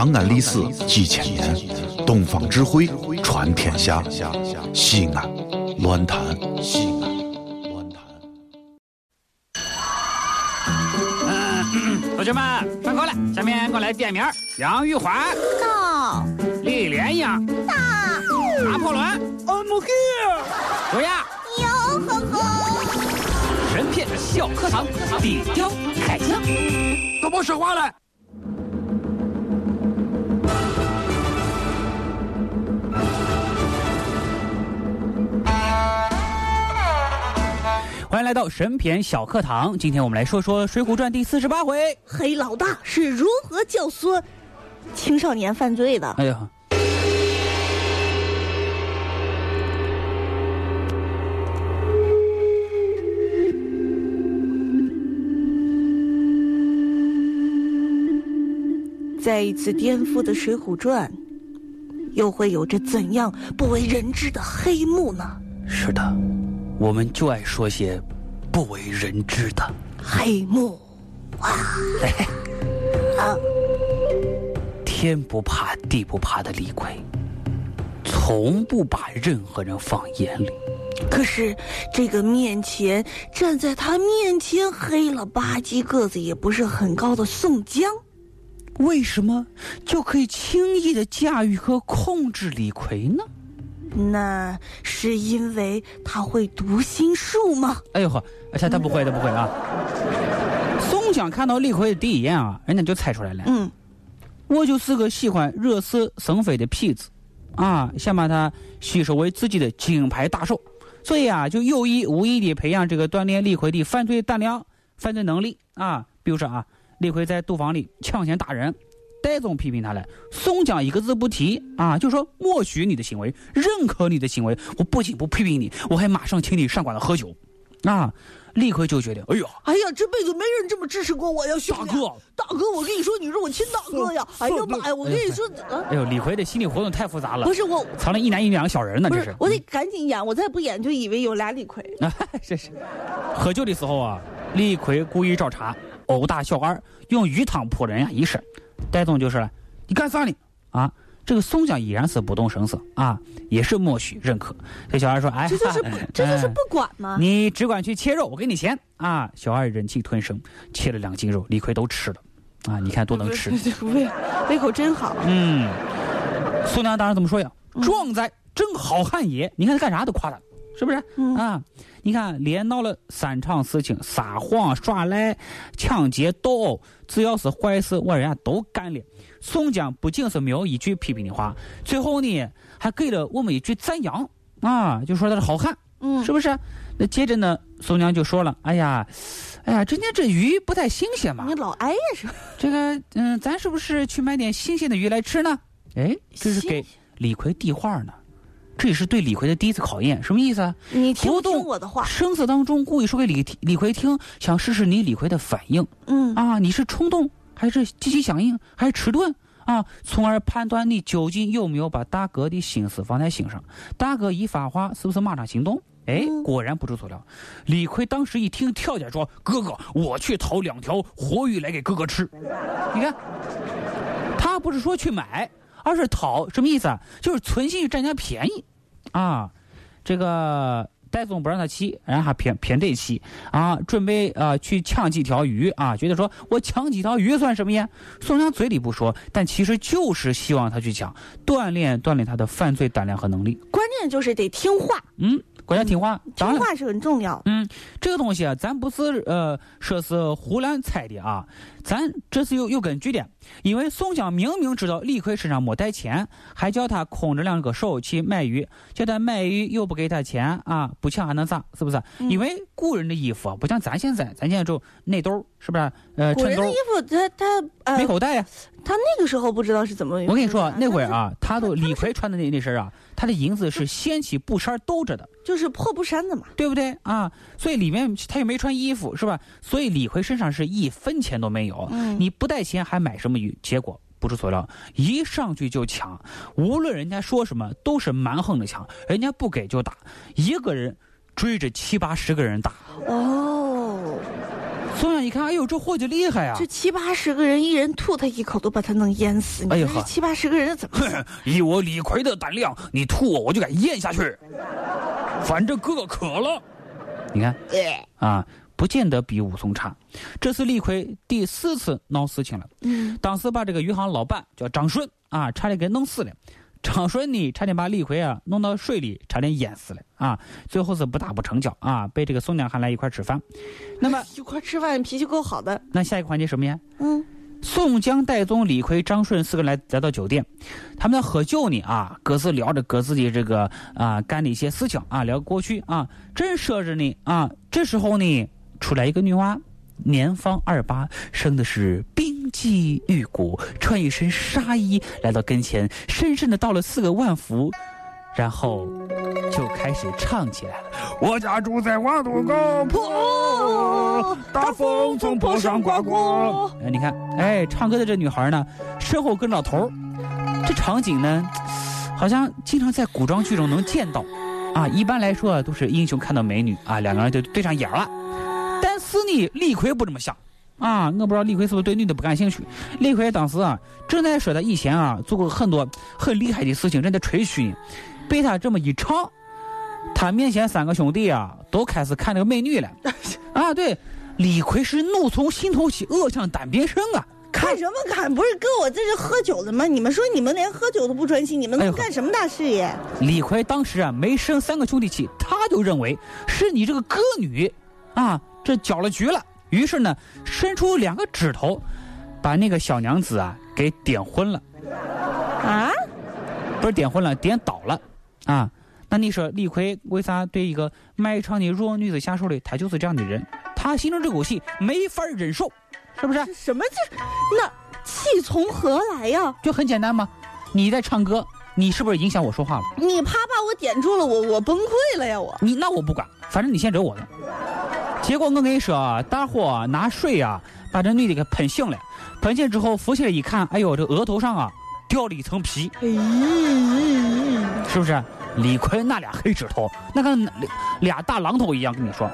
长安历史几千年，东方智慧传天下。西安，乱谈西安，乱谈。同学们上课了，下面我来点名：杨玉环、到李莲英、到拿破仑、I'm here。卓雅。哟呵呵，神片小课堂，底雕开讲。都别说话了。欢迎来到神片小课堂，今天我们来说说《水浒传》第四十八回。黑老大是如何教唆青少年犯罪的？哎呀，再一次颠覆的《水浒传》，又会有着怎样不为人知的黑幕呢？是的，我们就爱说些不为人知的。黑幕 天不怕地不怕的李逵，从不把任何人放眼里。可是这个面前站在他面前黑了吧唧、个子也不是很高的宋江，为什么就可以轻易的驾驭和控制李逵呢？那是因为他会读心术吗？哎呦呵，他他不会，他不会啊！宋江看到李逵的第一眼啊，人家就猜出来了。嗯，我就是个喜欢惹是生非的痞子，啊，想把他吸收为自己的金牌大手，所以啊，就有意无意的培养这个锻炼李逵的犯罪胆量、犯罪能力啊。比如说啊，李逵在赌坊里抢先打人，戴宗批评他了，宋江一个字不提啊，就说默许你的行为，认可你的行为，我不仅不批评你，我还马上请你上馆子喝酒，啊。李逵就觉得，哎呀，哎呀，这辈子没人这么支持过我呀，兄弟！大哥，大哥，我跟你说，你是我亲大哥呀！哎呀妈呀，我跟你说，啊，哎呦，李逵的心理活动太复杂了，不是我，藏了一男一女两个小人呢，这是，我得赶紧演，我再不演就以为有俩李逵。啊，这是。喝酒的时候啊，李逵故意找茬，殴打小二，用鱼汤泼人呀一身。戴宗就是了：“你干啥呢？”啊，这个宋江依然是不动声色啊，也是默许认可。这小二说：“哎，这就是不，这就是不管吗？你只管去切肉，我给你钱啊！”小二忍气吞声，切了两斤肉，李逵都吃了。啊，你看多能吃，胃胃口真好。嗯，宋江当时怎么说呀，壮哉，真好汉也！你看他干啥都夸他，是不是？嗯啊，你看连闹了三场事情，撒谎、耍赖、抢劫、斗殴，只要是坏事，我人家都干了。宋江不仅是没有一句批评的话，最后呢还给了我们一句赞扬啊，就说他是好汉，嗯，是不是？那接着呢，宋江就说了：“哎呀，哎呀，今天这鱼不太新鲜嘛你，老挨呀是？这个嗯，咱是不是去买点新鲜的鱼来吃呢？”哎，这是给李逵递话呢，这也是对李逵的第一次考验，什么意思啊？你听不听我的话？生死当中故意说给李李逵听，想试试你李逵的反应嗯，啊，你是冲动还是积极响应，还是迟钝啊？从而判断你究竟有没有把大哥的心思放在心上。大哥一发话，是不是马上行动？哎，嗯果然不出所料，李逵当时一听，跳起来说：“哥哥，我去讨两条活鱼来给哥哥吃。”你看，他不是说去买，而是讨，什么意思啊？就是存心占人家便宜啊。这个戴总不让他骑，然后还偏偏得骑啊，准备啊、呃去抢几条鱼啊，觉得说我抢几条鱼算什么呀？宋江嘴里不说，但其实就是希望他去抢，锻炼锻炼他的犯罪胆量和能力。关键就是得听话，嗯，国家听话，听话是很重要。嗯，这个东西啊，咱不是呃说是胡乱猜的啊，咱这是有有根据的。因为宋江明明知道李逵身上没带钱，还叫他空着两个手去买鱼，叫他买鱼又不给他钱啊，不抢还能咋？是不是？嗯因为古人的衣服啊，不像咱现在，咱现在就内兜，是不是？呃，衬兜古人的衣服，他他呃没，口袋呀、他那个时候不知道是怎么。我跟你说，那会儿，啊，他都李逵穿的那那身啊，他的银子是掀起布衫兜着的。就是破布衫子嘛。对不对啊？所以里面他又没穿衣服，是吧？所以李逵身上是一分钱都没有。嗯你不带钱还买什么鱼？结果不出所料，一上去就抢，无论人家说什么都是蛮横的抢，人家不给就打，一个人追着七八十个人打。哦，宋江一看，哎呦，这伙计厉害呀！这七八十个人，一人吐他一口，都把他能淹死。哎呀呵你这七八十个人怎么死？以我李逵的胆量，你吐我，我就敢咽下去。反正哥哥渴了，你看啊，不见得比武松差。这次李逵第四次闹事情了，嗯，当时把这个余杭老板叫张顺啊，差点给弄死了。张顺呢，差点把李逵啊弄到水里，差点淹死了啊！最后是不打不成交啊，被这个宋江喊来一块吃饭。那么，一块吃饭，脾气够好的。那下一个环节什么呀？嗯，宋江、戴宗、李逵、张顺四个人来来到酒店，他们在喝酒呢啊，各自聊着各自的这个啊干的一些事情啊，聊过去啊，正说着呢啊，这时候呢出来一个女娃，年方二八，生的是冰肌玉骨，穿一身纱衣来到跟前，深深的道了四个万福，然后就开始唱起来了。我家住在瓦渡高坡，大风从坡上刮过。哎，你看，哎，唱歌的这女孩呢，身后跟老头儿，这场景呢，好像经常在古装剧中能见到，啊，一般来说啊，都是英雄看到美女啊，两个人就对上眼了。但是你，李逵不这么想，啊，我不知道李逵是不是对女的不感兴趣。李逵当时啊，正在说他以前啊做过很多很厉害的事情，正在吹嘘呢，被他这么一唱，他面前三个兄弟啊，都开始看这个美女了，啊，对。李逵是怒从心头起，恶向胆边生啊！看什么看？不是跟我在这喝酒的吗？你们说你们连喝酒都不专心，你们能干什么大事业？李逵当时啊没生三个兄弟气，他就认为是你这个歌女，啊，这搅了局了。于是呢，伸出两个指头，把那个小娘子啊给点昏了，啊？不是点昏了，点倒了，啊。那你说李逵为啥对一个卖唱的弱女子下手嘞？他就是这样的人，他心中这股气没法忍受，是不是？什么这？那气从何来呀？就很简单嘛，你在唱歌，你是不是影响我说话了？你啪把我点住了，我我崩溃了呀！我你那我不管，反正你先惹我的。结果我跟你说啊，大伙啊拿水啊把这女的给喷醒了，喷醒之后扶起来一看，哎呦，这额头上啊掉了一层皮，咦，是不是？李逵那俩黑指头，那跟俩俩大榔头一样，跟你说，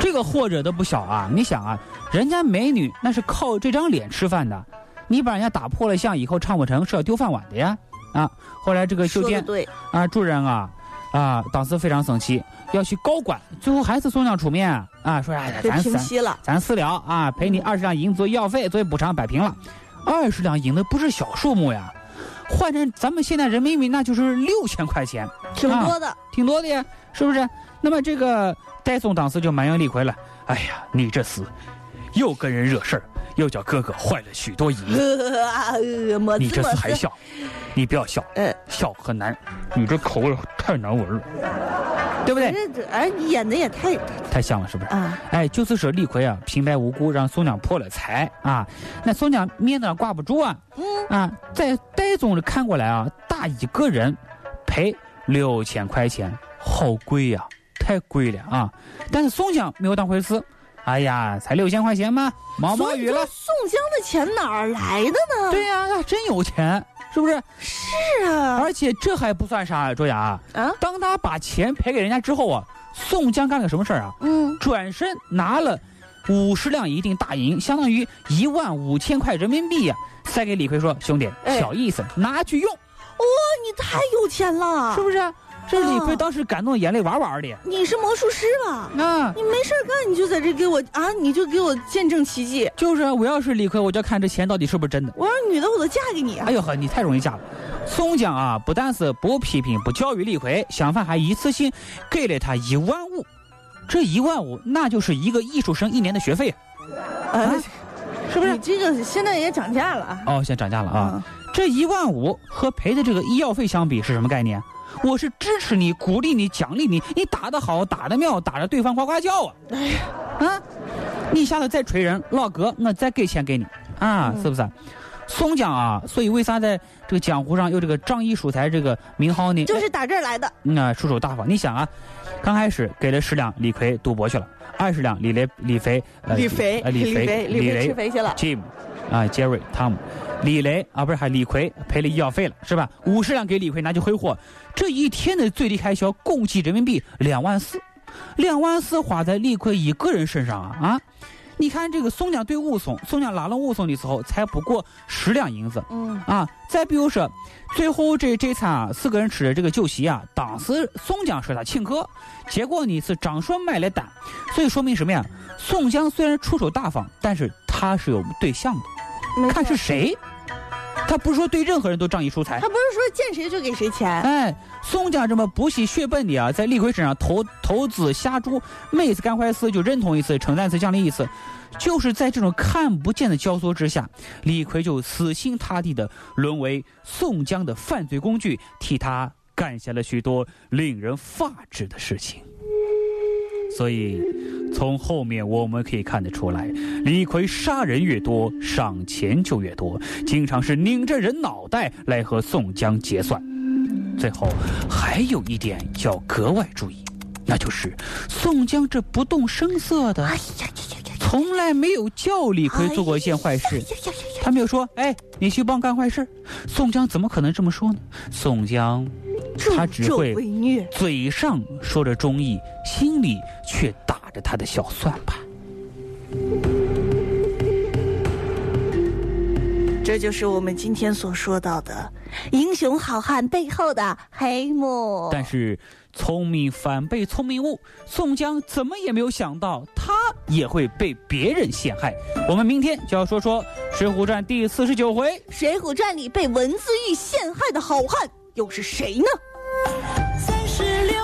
这个祸惹的不小啊！你想啊，人家美女那是靠这张脸吃饭的，你把人家打破了相，以后唱不成是要丢饭碗的呀！啊，后来这个修店说的对，啊，主人啊，啊，当时非常生气，要去高管，最后还是宋江出面啊，说哎呀，咱咱平息了。咱私了啊，赔你二十两银作为医药费，作为补偿摆平了。二十两银子不是小数目呀，换成咱们现在人民币那就是六千块钱，挺多的，挺多的呀，是不是？那么这个戴宗当时就埋怨李逵了，哎呀，你这厮又跟人惹事儿，又叫哥哥坏了许多银子，呃，你这次还笑，你不要笑，呃，笑很难，你这口味太难闻了，对不对？哎，你演的也太太像了，是不是？啊，哎，就是说李逵啊，平白无故让宋江破了财啊，那宋江面子上挂不住啊，嗯啊，在戴宗的看过来啊，打一个人赔六千块钱，好贵呀、太贵了啊！但是宋江没有当回事，哎呀，才六千块钱吗，毛毛雨了。宋江的钱哪儿来的呢？对呀、那真有钱，是不是？是啊，而且这还不算啥，卓雅，啊，当他把钱赔给人家之后啊，宋江干了个什么事儿啊？嗯，转身拿了五十两一锭大银，相当于一万五千块人民币呀、塞给李逵说：“兄弟，哎。小意思，拿去用，哇，你太有钱了，是不是？”这李逵啊当时感动的眼泪哇哇的。你是魔术师吧？啊，你没事干，你就在这给我啊，你就给我见证奇迹。就是啊我要是李逵，我就要看这钱到底是不是真的。我要是女的，我都嫁给你啊哎！呦呵，你太容易嫁了。宋江啊，不但是不批评、不教育李逵，相反还一次性给了他一万五。这一万五，那就是一个艺术生一年的学费，啊，是不是你？这个现在也涨价了啊！哦，现在涨价了啊。嗯这一万五和赔的这个医药费相比是什么概念？我是支持你、鼓励你、奖励你，你打得好、打得妙，打得对方呱呱叫啊！哎呀，啊，你下次再锤人，老哥，我再给钱给你啊，嗯是不是？松江啊，所以为啥在这个江湖上有这个仗义疏财这个名号呢？就是打这儿来的。嗯啊，出手大方。你想啊，刚开始给了十两，李逵赌博去了；二十两，李雷、李肥、呃李肥，呃李肥、肥，李肥雷吃肥去了。Jim，啊，Jerry、汤姆，李雷啊，不是还李逵赔了医药费了，是吧？五十两给李逵拿去挥霍，这一天的最低开销共计人民币两万四，两万四花在李逵一个人身上啊啊！你看这个宋江对武松，宋江拉拢武松的时候才不过十两银子，嗯啊。再比如说，最后这这餐啊，四个人吃的这个酒席啊，当时宋江说他请客，结果呢是张顺买了单，所以说明什么呀？宋江虽然出手大方，但是他是有对象的，看是谁。他不是说对任何人都仗义疏财他，不是说见谁就给谁钱，哎，宋江这么不惜血本的啊，在李逵身上投投资下注，每次干坏事就认同一次，称赞一次，奖励一次，就是在这种看不见的教唆之下，李逵就死心塌地的沦为宋江的犯罪工具，替他干下了许多令人发指的事情。所以，从后面我们可以看得出来，李逵杀人越多，赏钱就越多，经常是拧着人脑袋来和宋江结算。最后还有一点要格外注意，那就是宋江这不动声色的！从来没有叫李逵做过一件坏事！他没有说：“哎，你去帮干坏事。”宋江怎么可能这么说呢？宋江他只会，嘴上说着忠义，心里却打着他的小算盘。这就是我们今天所说到的英雄好汉背后的黑幕。但是聪明反被聪明误，宋江怎么也没有想到，他也会被别人陷害。我们明天就要说说《水浒传》第四十九回。《水浒传》里被文字狱陷害的好汉又是谁呢？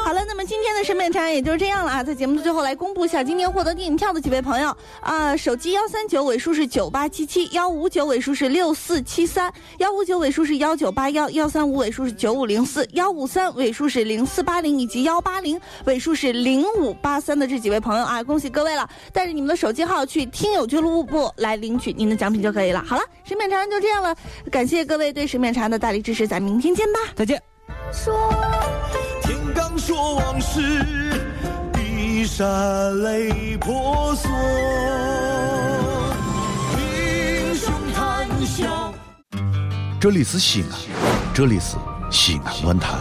好了，那么今天的审美长也就是这样了啊！在节目的最后来公布一下今天获得电影票的几位朋友啊，手机幺三九尾数是九八七七，幺五九尾数是六四七三，幺五九尾数是幺九八幺，幺三五尾数是九五零四，幺五三尾数是零四八零，以及幺八零尾数是零五八三的这几位朋友啊，恭喜各位了！带着你们的手机号去听友俱乐部来领取您的奖品就可以了。好了，审美长就这样了，感谢各位对审美长的大力支持，咱明天见吧。再见。天刚说往事，碧山泪婆娑。英雄谈笑。这里是西安，这里是西安论坛。